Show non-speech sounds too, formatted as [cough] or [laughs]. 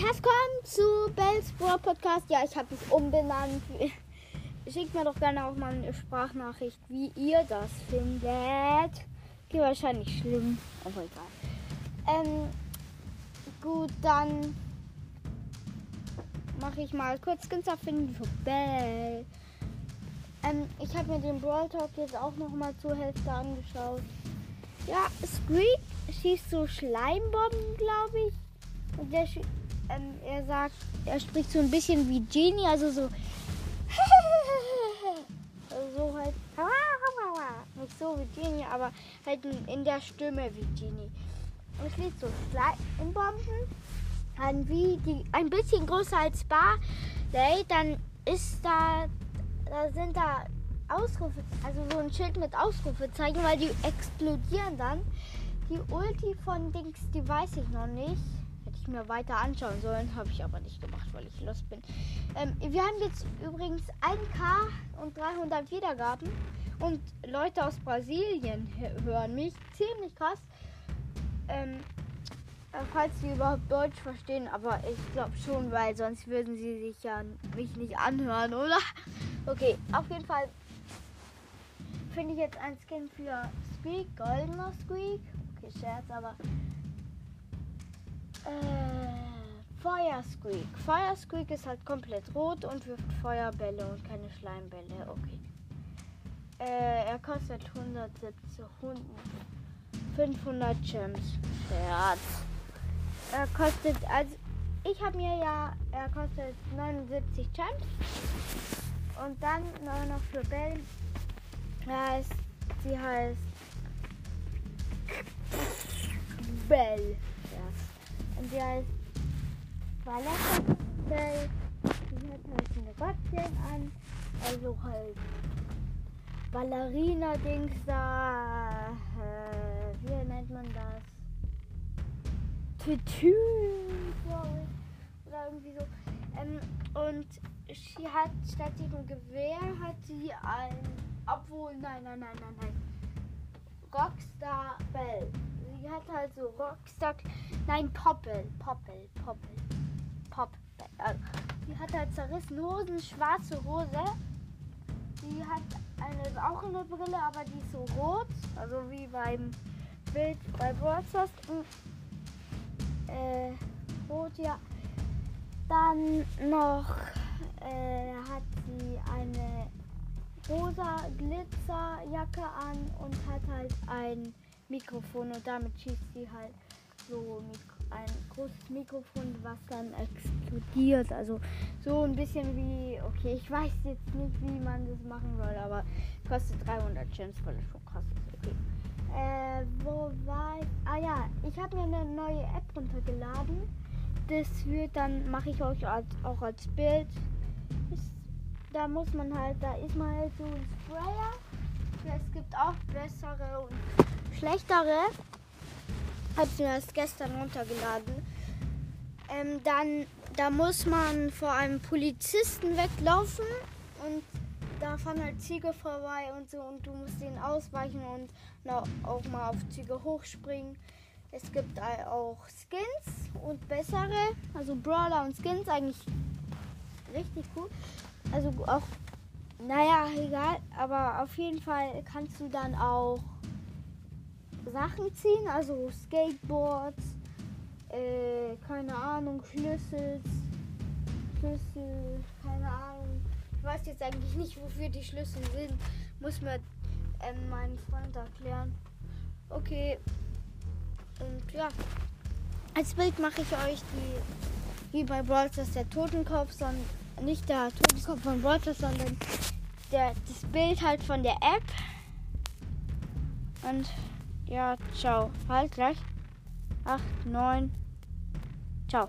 herzlich willkommen zu Bells Brawl Podcast. Ja, ich habe mich umbenannt. Schickt mir doch gerne auch mal eine Sprachnachricht, wie ihr das findet. Okay, wahrscheinlich schlimm, aber egal. Ähm, gut, dann mache ich mal kurz Skins erfinden für Bell. Ähm, ich habe mir den Brawl Talk jetzt auch noch mal zur Hälfte angeschaut. Ja, Squeak schießt so Schleimbomben, glaube ich. Und der, ähm, er sagt, er spricht so ein bisschen wie Genie, also so. [laughs] so halt. Nicht so wie Genie, aber halt in der Stimme wie Genie. Und es liegt so Schleimbomben. Dann wie die ein bisschen größer als Barley, dann ist da, da sind da Ausrufe, also so ein Schild mit Ausrufezeichen, weil die explodieren dann. Die Ulti von Dings, die weiß ich noch nicht. Ich mir weiter anschauen sollen, habe ich aber nicht gemacht, weil ich los bin. Ähm, wir haben jetzt übrigens 1K und 300 Wiedergaben. Und Leute aus Brasilien hören mich. Ziemlich krass. Ähm, äh, falls sie überhaupt Deutsch verstehen, aber ich glaube schon, weil sonst würden sie sich ja mich nicht anhören, oder? [laughs] Okay, auf jeden Fall finde ich jetzt ein Skin für Squeak, goldener Squeak. Okay, Scherz, aber. Äh, Feuer Squeak. Feuer Squeak ist halt komplett rot und wirft Feuerbälle und keine Schleimbälle. Okay. Äh, er kostet 170, 500 Gems. Scherz. Er kostet, also ich habe mir ja, er kostet 79 Gems. Und dann noch für Bell heißt, sie heißt Bell. Die heißt Valetta Bell. Die hat halt eine Röckchen an. Also halt Ballerina-Dings da. Äh, wie nennt man das? Tütü, Oder irgendwie so. Ähm, und sie hat statt diesem Gewehr hat sie ein obwohl, nein, nein, nein, nein, nein. Rockstar Bell. Sie hat halt so Rockstar. Nein, Poppel. Poppel. Poppel. Pop. Äh, sie hat halt zerrissen Hosen, schwarze Hose. Sie hat eine, auch eine Brille, aber die ist so rot. Also wie beim Bild bei Broadcast. Äh, rot, ja. Dann noch äh, hat sie eine rosa Glitzerjacke an und hat halt ein Mikrofon und damit schießt sie halt so ein großes Mikrofon, was dann explodiert. Also so ein bisschen wie, okay, ich weiß jetzt nicht, wie man das machen soll, aber kostet 300 Gems, weil es schon krass ist. Okay. Äh, wo war ich? Ah ja, ich habe mir eine neue App runtergeladen. Das wird dann, mache ich euch als, auch als Bild. Da muss man halt, da ist man halt so ein Sprayer. Es gibt auch bessere und schlechtere. Hab's mir erst gestern runtergeladen. Ähm, dann, da muss man vor einem Polizisten weglaufen und da fahren halt Züge vorbei und so und du musst denen ausweichen und auch mal auf Züge hochspringen. Es gibt auch Skins und bessere, also Brawler und Skins, eigentlich richtig cool also auch, naja, egal, aber auf jeden Fall kannst du dann auch Sachen ziehen, also Skateboards, äh, keine Ahnung, Schlüssel, Schlüssel, keine Ahnung. Ich weiß jetzt eigentlich nicht, wofür die Schlüssel sind. Muss mir äh, mein Freund erklären. Okay. Und ja. Als Bild mache ich euch die, wie bei Brawl der Totenkopf, sondern nicht der Todeskopf von Walter, sondern der, das Bild halt von der App. Und ja, ciao. Halt gleich. 8, 9. Ciao.